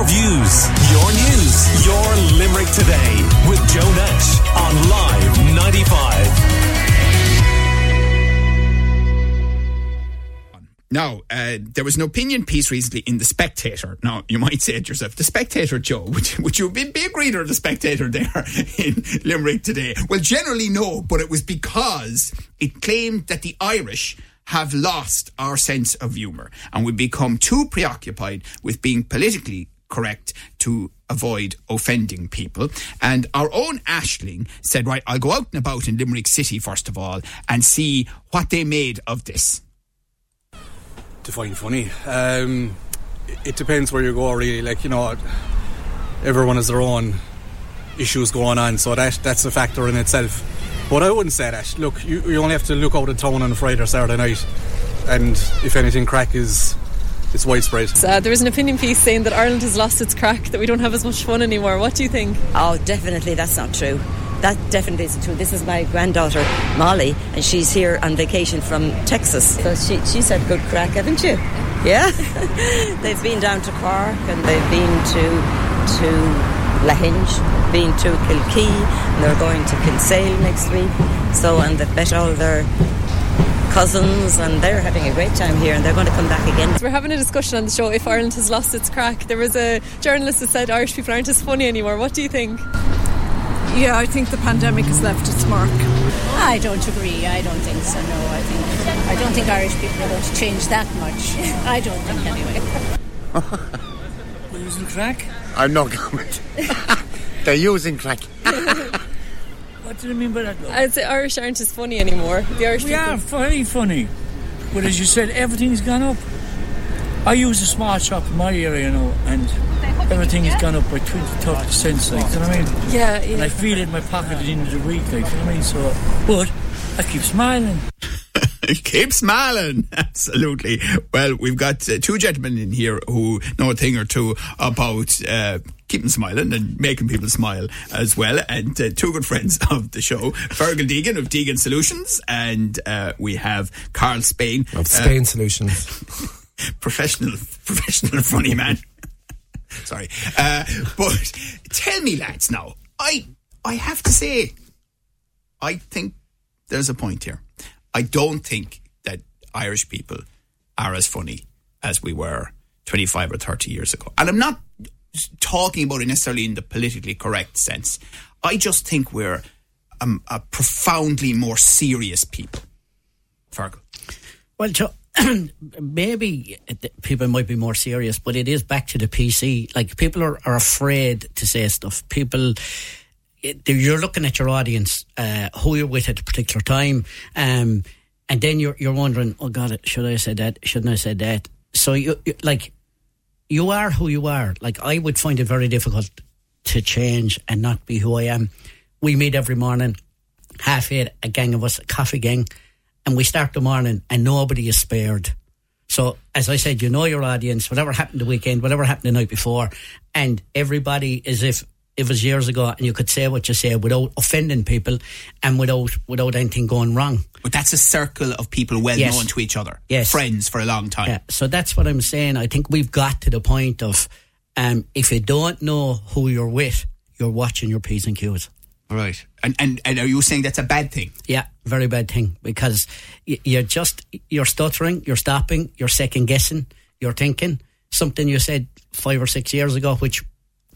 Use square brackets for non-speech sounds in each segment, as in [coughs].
your views, your news, your Limerick today with Joe Nash on Live 95. Now, uh, there was an opinion piece recently in The Spectator. Now, you might say it yourself, The Spectator, Joe, would, would you have been big reader of The Spectator there [laughs] in Limerick today? Well, generally no, but it was because it claimed that the Irish have lost our sense of humour and we become too preoccupied with being politically correct to avoid offending people. And our own Ashling said, right, I'll go out and about in Limerick City first of all and see what they made of this. Define funny. Um, it depends where you go, really. Like, you know, everyone has their own issues going on, so that that's a factor in itself. But I wouldn't say that. Look, you, you only have to look out of town on Friday or Saturday night, and if anything, craic is it's widespread. Uh, there was an opinion piece saying that Ireland has lost its craic, that we don't have as much fun anymore. What do you think? Oh, definitely, that's not true. That definitely isn't true. This is my granddaughter, Molly, and she's here on vacation from Texas. So she, she's had good craic, haven't you? Yeah. [laughs] they've been down to Cork and they've been to to Lahinch, been to Kilkee, and they're going to Kinsale next week. So, and they've met all their cousins, and they're having a great time here, and they're going to come back again. So we're having a discussion on the show if Ireland has lost its craic. There was a journalist that said Irish people aren't as funny anymore. What do you think? Yeah, I think the pandemic has left its mark. I don't agree. I don't think so. No, I think I don't think Irish people are going to change that much. I don't think anyway. [laughs] using crack? I'm not comment. [laughs] They're using crack. [laughs] What do you mean by that? I'd say Irish aren't as funny anymore. The Irish We people. are very funny, but as you said, everything's gone up. I use a smart shop in my area, you know, and everything has gone up by 20, 30 cents, like, do you know what I mean? Yeah, And. I feel it in my pocket at the end of the week, like, do you know what I mean? So, but I keep smiling. [laughs] Keep smiling. [laughs] Absolutely. Well, we've got uh, two gentlemen in here who know a thing or two about uh, keeping smiling and making people smile as well. And uh, two good friends [laughs] of the show, Fergal Deegan of Deegan Solutions, and uh, we have Karl Spain of Spain Solutions. [laughs] professional, professional funny man. [laughs] Sorry, uh, but tell me, lads, now I I have to say, I think there's a point here. I don't think that Irish people are as funny as we were 25 or 30 years ago, and I'm not talking about it necessarily in the politically correct sense. I just think we're um, a profoundly more serious people. Fergal. Well, [clears throat] maybe people might be more serious, but it is back to the PC. Like people are, are afraid to say stuff. People, you're looking at your audience, uh, who you're with at a particular time, um, and then you're you're wondering, oh God, should I said that? Shouldn't I said that? So you, you like you are who you are. Like I would find it very difficult to change and not be who I am. We meet every morning, half eight, a gang of us, a coffee gang, and we start the morning and nobody is spared. So as I said, you know your audience, whatever happened the weekend, whatever happened the night before, and everybody is if it was years ago and you could say what you say without offending people and without without anything going wrong. But that's a circle of people well Yes. known to each other. Yes. Friends for a long time. Yeah, so that's what I'm saying. I think we've got to the point of um, if you don't know who you're with, you're watching your P's and Q's. Right. And, and and are you saying that's a bad thing? Yeah, very bad thing because you're just you're stuttering, you're stopping, you're second guessing, you're thinking something you said five or six years ago, which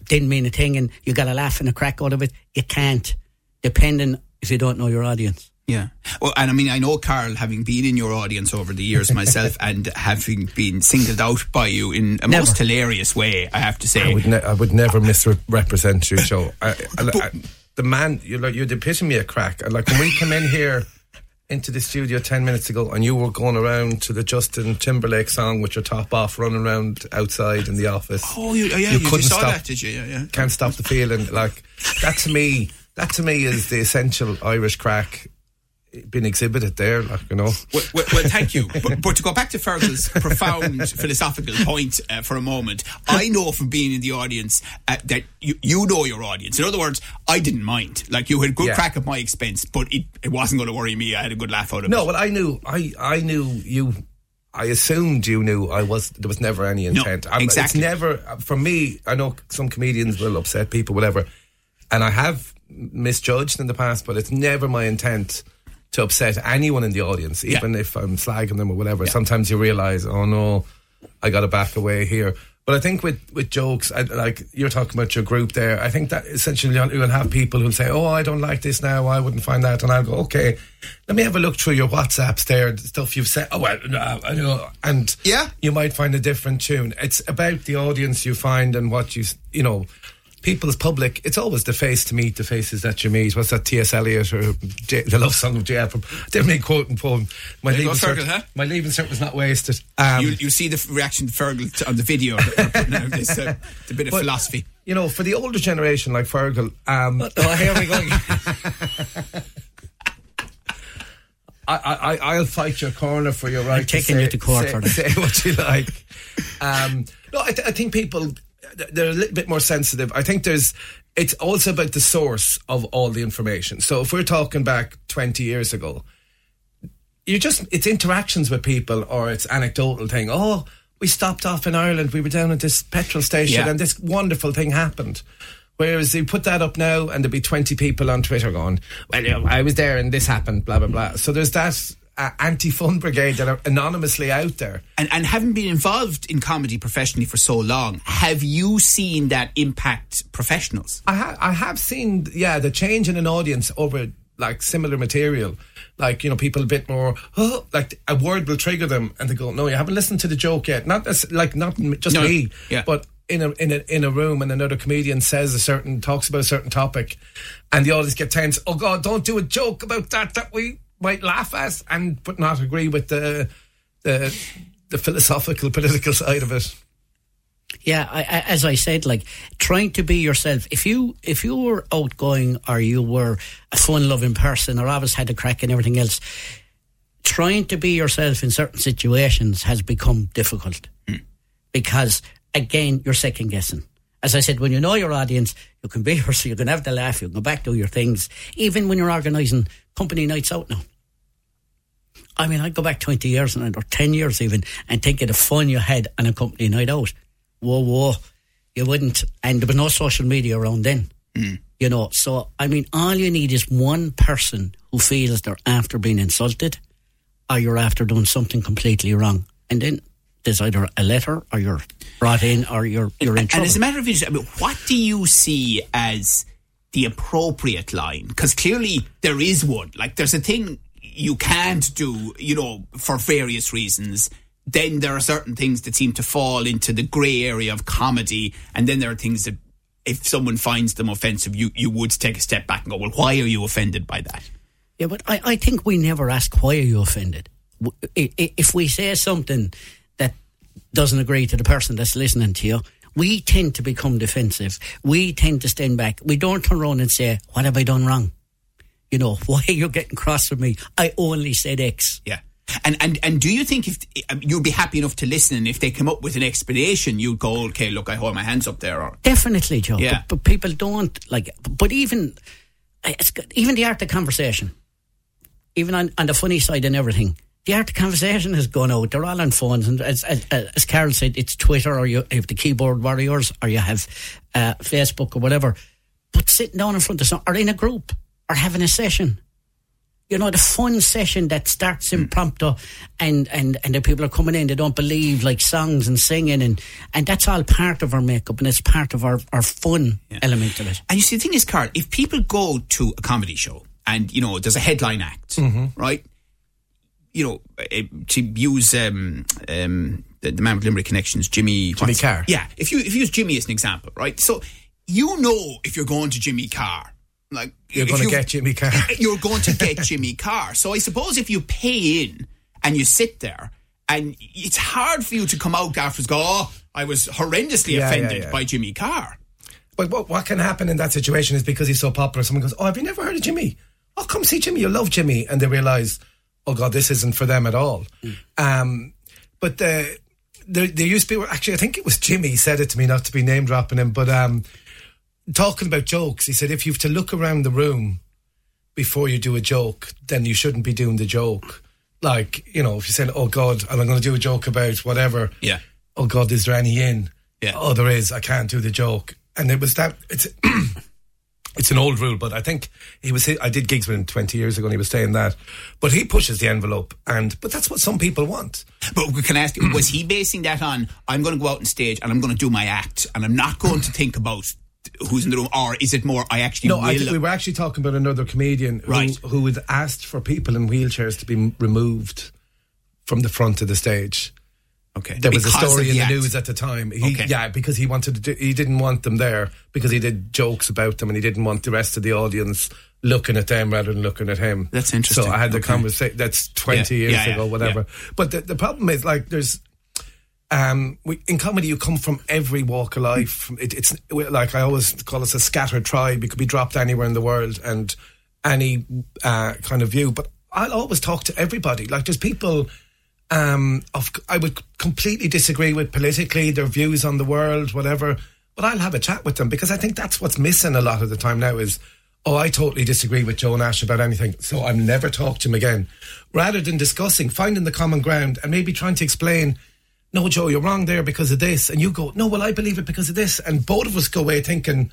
didn't mean a thing, and you got a laugh and a craic out of it. You can't, depending if you don't know your audience. Yeah. Well, and I mean, I know Karl, having been in your audience over the years [laughs] myself, and having been singled out by you in a Never. most hilarious way, I have to say. I would, ne- I would never uh, misrepresent you, Joe. I, I, [laughs] I, the man, you're like you're the epitome of craic. Like when we come in here into the studio ten minutes ago, and you were going around to the Justin Timberlake song with your top off, running around outside in the office. Oh, you, yeah, you, you saw that, did you? Yeah, yeah. Can't stop the feeling. Like that to me, that to me is the essential Irish craic being exhibited there. Like you know. Well, well, well thank you. But, but to go back to Fergal's profound [laughs] philosophical point uh, for a moment, I know from being in the audience uh, that you, you know your audience. In other words, I didn't mind. Like you had good Yeah. craic at my expense, but it, it wasn't going to worry me. I had a good laugh out of it. No, well, I knew, I, I knew you. I assumed you knew I was. There was never any No, intent. I'm- exactly. It's never for me. I know some comedians will upset people, whatever, and I have misjudged in the past, but it's never my intent to upset anyone in the audience, Yeah. even if I'm slagging them or whatever. Sometimes you realise, oh no, I got to back away here. But I think with, with jokes, I, like you're talking about your group there, I think that essentially you'll you'll have people who'll say, "Oh, I don't like this now. I wouldn't find that," and I'll go, "Okay, let me have a look through your WhatsApps there, the stuff you've said." Oh well, no, I know, and Yeah. you might find a different tune. It's about the audience you find and what you you know. People's public, it's always the face to meet, the faces that you meet. What's that, T.S. Eliot or J, the love song of. Didn't mean quoting poem. My There you go, leaving Fergal, cert, huh? my leaving cert was not wasted. Um, you, you see the reaction to Fergal t- on the video. that we're putting out, This, uh, it's a bit of But- philosophy. you know, for the older generation like Fergal, um, Oh, here we go. [laughs] I, I, I'll fight your corner for your right. taking to say, you to court say, for that. [laughs] Say what you like. Um, no, I, th- I think people they're a little bit more sensitive. I think there's. It's also about the source of all the information. So if we're talking back twenty years ago, you just it's interactions with people or it's anecdotal thing. Oh, we stopped off in Ireland. We were down at this petrol station Yeah. and this wonderful thing happened. Whereas you put that up now and there'd be 20 people on Twitter going, well, you know, I was there and this happened, blah, blah, blah. So there's that uh, anti-fun brigade that are anonymously out there. And, and having been involved in comedy professionally for so long, have you seen that impact professionals? I, ha- I have seen, yeah, the change in an audience over like similar material. Like, you know, people a bit more, oh, like a word will trigger them and they go, no, you haven't listened to the joke yet. Not as, like, not just No, me, yeah. but in a, in a, in a room and another comedian says a certain, talks about a certain topic and the audience get tense. Oh God, don't do a joke about that that we might laugh at and, but not agree with the, the, the philosophical, political side of it. Yeah, I, I, as I said, like trying to be yourself. If you if you were outgoing or you were a fun-loving person or always had a craic and everything else, trying to be yourself in certain situations has become difficult hmm. because again you're second guessing. As I said, when you know your audience, you can be [laughs] yourself. You can have the laugh. You can go back do your things. Even when you're organising company nights out now. I mean, I'd go back 20 years and, or 10 years even and think of the fun you had on a company night out. Whoa, whoa. You wouldn't. And there was no social media around then. Hmm. You know, so, I mean, all you need is one person who feels they're after being insulted or you're after doing something completely wrong. And then there's either a letter or you're brought in or you're, you're in And as a matter of fact, I mean, what do you see as the appropriate line? Because clearly there is one. Like there's a thing you can't do, you know, for various reasons. Then there are certain things that seem to fall into the grey area of comedy, and then there are things that, if someone finds them offensive, you you would take a step back and go, "Well, why are you offended by that?" Yeah, but I, I think we never ask why are you offended. If we say something that doesn't agree to the person that's listening to you, we tend to become defensive. We tend to stand back. We don't turn around and say, "What have I done wrong?" You know, [laughs] why are you getting cross with me? I only said X. Yeah. And and and do you think if um, you'd be happy enough to listen, and if they come up with an explanation, you'd go, "Okay, look, I hold my hands up there," or Definitely, Joe. Yeah. But, but people don't like. But even, it's, good- even the art of conversation, even on, on the funny side and everything, the art of conversation has gone out. They're all on phones, and as as, as Karl said, it's Twitter or you have the keyboard warriors, or you have uh, Facebook or whatever. But sitting down in front of some, or in a group, or having a session. You know, the fun session that starts impromptu and, and, and the people are coming in, they don't believe like songs and singing and, and that's all part of our makeup and it's part of our, our fun element of it. And you see, the thing is, Karl, if people go to a comedy show and, you know, there's a headline act, right? You know, eh, to use um, um, the, the man with Limerick Connections, Jimmy... Jimmy Carr. Yeah, if you, if you use Jimmy as an example, right? So you know if you're going to Jimmy Carr, like... You're going to get Jimmy Carr. [laughs] you're going to get Jimmy Carr. So I suppose if you pay in and you sit there, and it's hard for you to come out afterwards go, oh, I was horrendously Yeah, yeah, offended yeah. by Jimmy Carr. But what, what can happen in that situation is because he's so popular, someone goes, Oh, have you never heard of Jimmy? Oh, come see Jimmy. You love Jimmy. And they realise, Oh, God, this isn't for them at all. Um, but the, there, there used to be, actually, I think it was Jimmy said it to me, not to be name dropping him, but um, talking about jokes, he said, If you've to look around the room before you do a joke, then you shouldn't be doing the joke. like you know, if you're saying, "Oh God," and I'm going to do a joke about whatever. Yeah. Oh God, is there any in? Yeah. Oh, there is. I can't do the joke, and it was that. It's [clears throat] it's an old rule, but I think he was. I did gigs with him 20 years ago, and he was saying that. But he pushes the envelope, and but that's what some people want. But we can I ask you, was he basing that on, I'm going to go out on stage and I'm going to do my act and I'm not going to think about who's in the room, or is it more, I actually No? I think we were actually talking about another comedian Right. who had asked for people in wheelchairs to be removed from the front of the stage. okay. There was a story of in the act. news at the time. He, Okay. Yeah, because he wanted to. Do, he didn't want them there because he did jokes about them, and he didn't want the rest of the audience looking at them rather than looking at him. That's interesting. So I had the Okay. conversation. That's twenty Yeah, years yeah, yeah, ago, whatever. But the, the problem is, like, there's. Um, we, in comedy, you come from every walk of life. It, it's like I always call us a scattered tribe. You could be dropped anywhere in the world and any uh, kind of view. But I'll always talk to everybody. Like there's people um, of, I would completely disagree with politically their views on the world, whatever. But I'll have a chat with them because I think that's what's missing a lot of the time now is, oh, I totally disagree with Joe Nash about anything, so I'll never talk to him again. Rather than discussing, finding the common ground and maybe trying to explain, no, Joe, you're wrong there because of this, and you go, no, well, I believe it because of this, and both of us go away thinking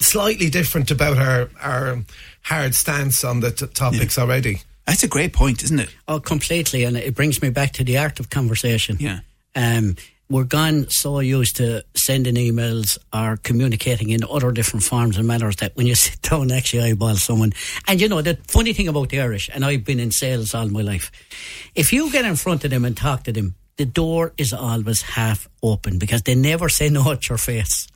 slightly different about our our hard stance on the t- topics already. That's a great point, isn't it? Oh, completely. And it brings me back to the art of conversation. Yeah. Um, we're gone so used to sending emails or communicating in other different forms and manners that when you [laughs] sit down and actually eyeball someone, and you know, the funny thing about the Irish, and I've been in sales all my life, if you get in front of them and talk to them, the door is always half open because they never say no at your face.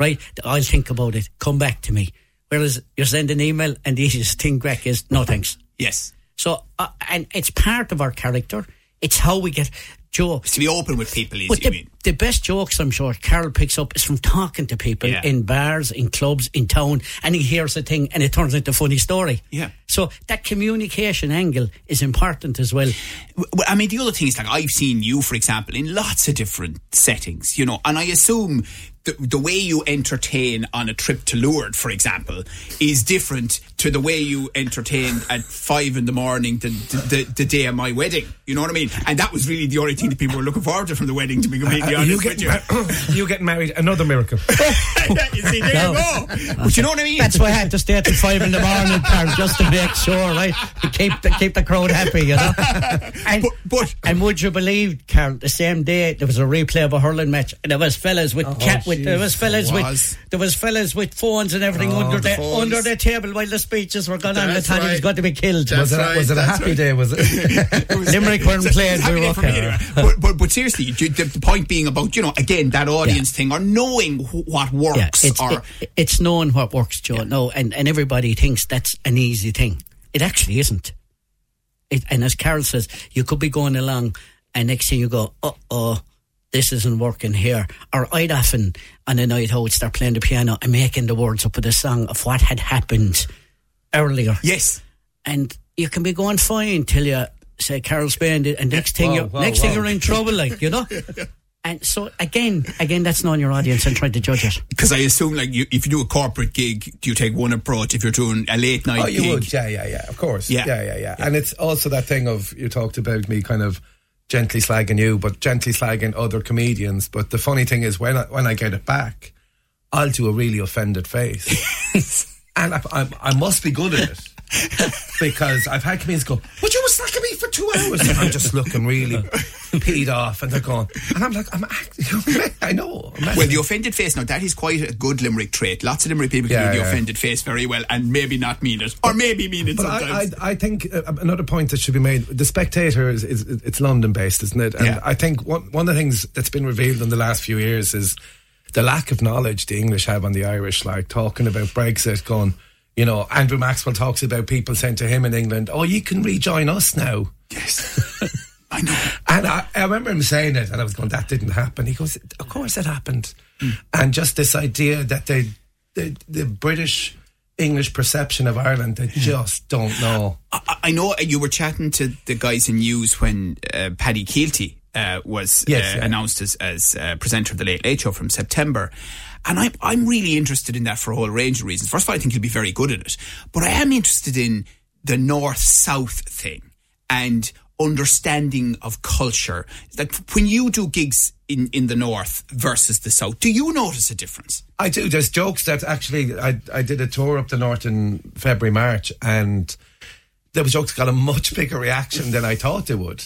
Right? I'll think about it. Come back to me. Whereas you send an email and the easiest [laughs] thing back is no thanks. Yes. So, uh, and it's part of our character. It's how we get Joe. To be open with people, is But you the, mean? The best jokes, I'm sure, Karl picks up is from talking to people Yeah. in bars, in clubs, in town, and he hears a thing and it turns into a funny story. Yeah. So that communication angle is important as well. Well, I mean, the other thing is like I've seen you, for example, in lots of different settings, you know, and I assume the, the way you entertain on a trip to Lourdes, for example, is different to the way you entertained at five in the morning the, the, the day of my wedding. You know what I mean? And that was really the only thing that people were looking forward to from the wedding, to be completely honest you with get you. [coughs] you getting married, another miracle. [laughs] you see, there No. you go. But you know what I mean? That's why I had to stay till five in the morning, Karl, just to make sure, right? To keep the, keep the crowd happy, you know. [laughs] And, But- but- and would you believe, Karl, the same day there was a replay of a hurling match, and there was fellas with oh, cat with there was fellas there with there was fellas with phones and everything Oh, under the the, under the table while the speeches were going on. That's Latanya was right. going to be killed. That's was it, right, was it a happy right. day? Was it? [laughs] Limerick weren't playing. We were day okay. anyway. but, but, but seriously, the, the point being about, you know, again, that audience thing or knowing wh- what works Yeah, it's, or. it- it's knowing what works, Joe. No, and, and everybody thinks that's an easy thing. It actually isn't. It, and as Karl says, you could be going along, and next thing you go, uh oh, this isn't working here. Or I'd often, on a night out, start playing the piano and making the words up of the song of what had happened earlier. yes. And you can be going fine till you say Karl Spain did, and next thing Whoa, you whoa, next thing you're in trouble, like you know. [laughs] And so again, again, that's knowing your audience and trying to judge it. Because I assume, like, you, if you do a corporate gig, do you take one approach? If you're doing a late night Oh, you gig, would, yeah, yeah, yeah. Of course, Yeah. yeah. yeah, yeah, And it's also that thing of you talked about me kind of gently slagging you, but gently slagging other comedians. But the funny thing is, when I, when I get it back, I'll do a really offended face, [laughs] and I, I, I must be good at it. Because I've had comedians go, "Would you were slacking me for two hours," and I'm just looking really peed off, and they're going, and I'm like, "I'm acting." [laughs] I know. I'm Well, the offended face, now that is quite a good Limerick trait. Lots of Limerick people can Yeah, do the yeah. offended face very well and maybe not mean it. Or maybe mean it But I, sometimes. I, I think uh, another point that should be made: the Spectator is, is it's London based, isn't it? And Yeah. I think one one of the things that's been revealed in the last few years is the lack of knowledge the English have on the Irish. Like talking about Brexit, going, you know, Andrew Maxwell talks about people saying to him in England, "Oh, you can rejoin us now." yes. [laughs] I know. And I, I remember him saying it, and I was going, "That didn't happen." He goes, "Of course it happened." Hmm. And just this idea that they, the, the British English perception of Ireland, they just don't know. I, I know you were chatting to the guys in news when uh, Paddy Kielty uh, was Yes, uh, yeah. announced as, as uh, presenter of the Late Late Show from September. And I'm, I'm really interested in that for a whole range of reasons. First of all, I think he'll be very good at it. But I am interested in the north south thing. And understanding of culture. Like when you do gigs in, in the north versus the south, do you notice a difference? I do. There's jokes that actually I I did a tour up the north in February March, and there was jokes got a much bigger reaction than I thought they would,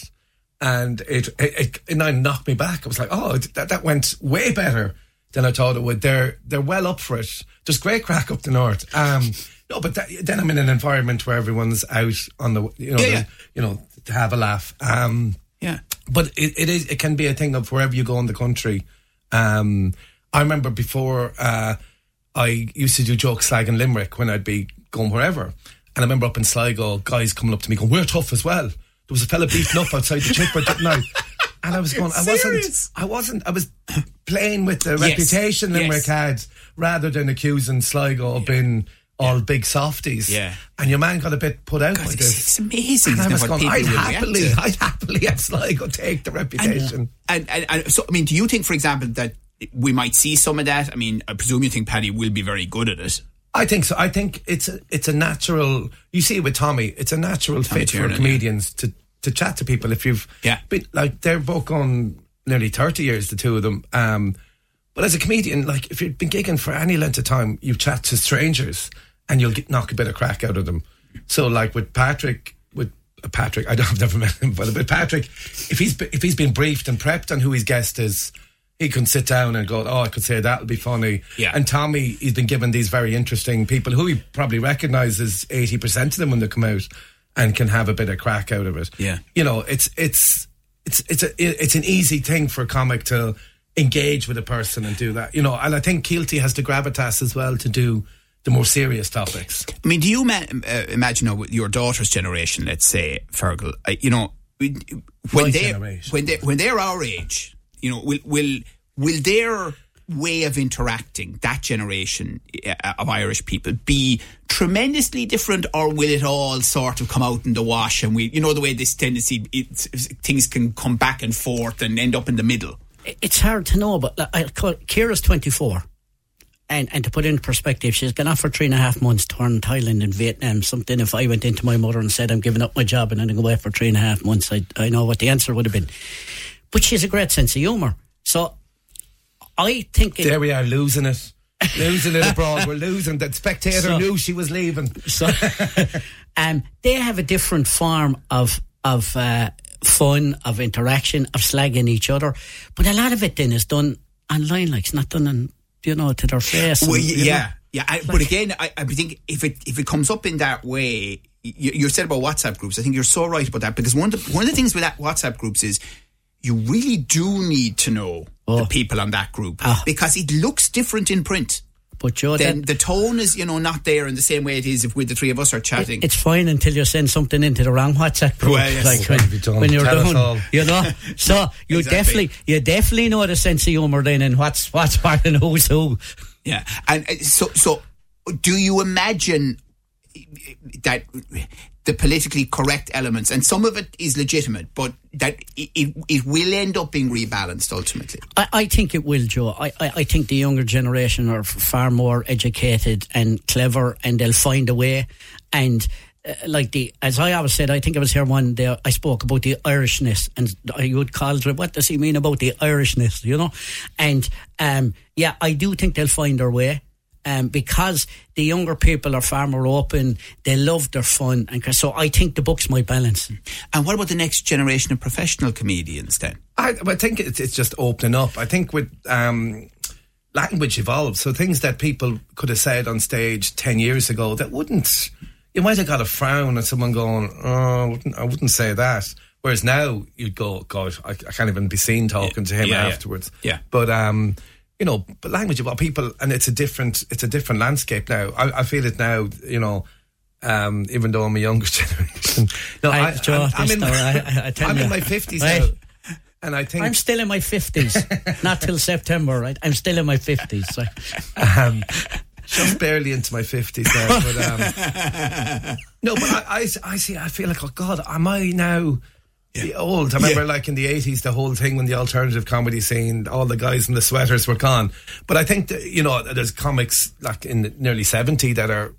and it it, it, now knocked me back. I was like, oh, that that went way better than I thought it would. They're they're well up for it. There's great craic up the north. Um, no, but that, then I'm in an environment where everyone's out on the you know Yeah, the- yeah. you know to have a laugh. Um, Yeah. but it, it is it can be a thing of wherever you go in the country. Um, I remember before uh, I used to do joke jokes slagging Limerick when I'd be going wherever, and I remember up in Sligo, guys coming up to me going, "We're tough as well." There was a fella beating up outside the chipper that night. And I was going, I serious? wasn't, I wasn't, I was playing with the Yes, reputation Limerick yes. had rather than accusing Sligo of being all big softies. Yeah. And your man got a bit put out by it's, this. it's amazing. And I was going, I'd happily. I'd happily have Sligo take the reputation. And, and, and so, I mean, do you think, for example, that we might see some of that? I mean, I presume you think Paddy will be very good at it. I think so. I think it's a, it's a natural. You see it with Tommy. It's a natural Tommy fit Tiernan, for comedians to to chat to people. If you've Yeah. been like they're both gone nearly thirty years, the two of them. Um, but as a comedian, like if you've been gigging for any length of time, you chat to strangers and you'll get, knock a bit of craic out of them. So like with Patrick, with uh, Patrick, I don't, I've [laughs] never met him, but with Patrick, if he's if he's been briefed and prepped on who his guest is. He can sit down and go, oh, I could say that'll be funny. Yeah. And Tommy, he's been given these very interesting people who he probably recognises eighty percent of them when they come out, and can have a bit of craic out of it. Yeah. you know, it's it's it's it's a it's an easy thing for a comic to engage with a person and do that. You know, and I think Kielty has the gravitas as well to do the more serious topics. I mean, do you ma- uh, imagine your daughter's generation, let's say, Fergal, uh, you know, when My they generation. when they when they're our age, you know, will will will their way of interacting that generation uh, of Irish people be tremendously different, or will it all sort of come out in the wash? And we, you know, the way this tendency, it, things can come back and forth and end up in the middle. It's hard to know, but like, Kira's 24. And, and to put in perspective, she's gone off for three and a half months touring Thailand and Vietnam. Something if I went into my mother and said, I'm giving up my job and I'm going to go away for three and a half months, I, I know what the answer would have been. But she has a great sense of humour. So I think it, There we are, losing it. Losing it abroad. [laughs] We're losing. That spectator So- knew she was leaving. So, [laughs] um, they have a different form of of uh, fun, of interaction, of slagging each other. But a lot of it then is done online, like it's not done in, you know, to their face. Well, and, yeah, know. yeah. I, but again, I, I think if it if it comes up in that way, you, you said about WhatsApp groups. I think you're so right about that because one of the, one of the things with that WhatsApp groups is you really do need to know the people on that group Ah. because it looks different in print. But Joe, Then that, the tone is you know not there in the same way it is if we the three of us are chatting. it's fine until you send something into the wrong WhatsApp group. Well, yes. Like when, have you done? when you're Tell done, [laughs] you know. So you Exactly. definitely, you definitely know the sense of humour then and what's what's [laughs] what and who's who. Yeah, and uh, so so, do you imagine that the politically correct elements, and some of it is legitimate, but that it it, will end up being rebalanced ultimately? I, I think it will, Joe. I, I, I think the younger generation are far more educated and clever, and they'll find a way. And uh, like the, as I always said, I think I was here one day. I spoke about the Irishness, and you would call it. What does he mean about the Irishness? You know, and um, yeah, I do think they'll find their way. Um, because the younger people are far more open, they love their fun, and so I think the books might balance. And what about the next generation of professional comedians then? I, I think it's, it's just opening up. I think with um, language evolves, so things that people could have said on stage ten years ago that wouldn't. You might have got a frown at someone going, "Oh, I wouldn't, I wouldn't say that." Whereas now you'd go, "God, I, I can't even be seen talking to him Yeah, yeah. afterwards." Yeah. but um, you know, but language about people, and it's a different, it's a different landscape now. I, I feel it now. You know. Um, even though I'm a younger [laughs] generation, no, I- I, Joe, I'm, I'm in, my, I- I tell I'm you. in my fifties now, and I think I'm still in my fifties, [laughs] not till September. Right, I'm still in my fifties. So. um, just barely into my fifties now. But um, [laughs] no, but I, I, I see. I feel like, oh God, am I now? The Old. I remember, like in the eighties, the whole thing when the alternative comedy scene, all the guys in the sweaters were gone. But I think that, you know, there's comics like in the nearly seventy that are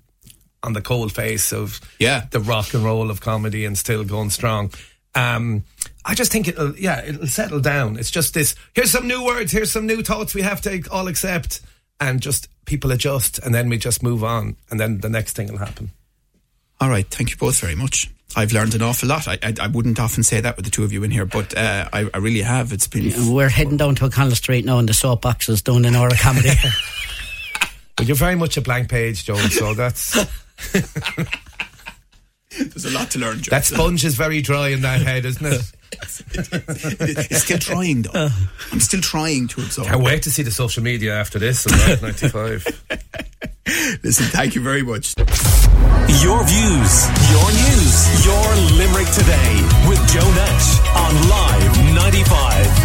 on the cold face of Yeah. the rock and roll of comedy and still going strong. Um, I just think it'll, yeah, it'll settle down. It's just this. Here's some new words. Here's some new thoughts we have to all accept, and just people adjust, and then we just move on, and then the next thing will happen. All right. Thank you both very much. I've learned an awful lot. I, I, I wouldn't often say that with the two of you in here, but uh, I, I really have. It's been. We're heading down to O'Connell Street now, and the soapbox soapboxes down in our comedy. [laughs] But you're very much a blank page, Joe. So that's There's a lot to learn, Joe. that sponge is very dry in that head, isn't it? [laughs] it's still trying, though. I'm still trying to absorb. Can't wait to see the social media after this. on Live 95. [laughs] [laughs] Listen, thank you very much. Your views, your news, your Limerick today with Joe Nash on Live 95.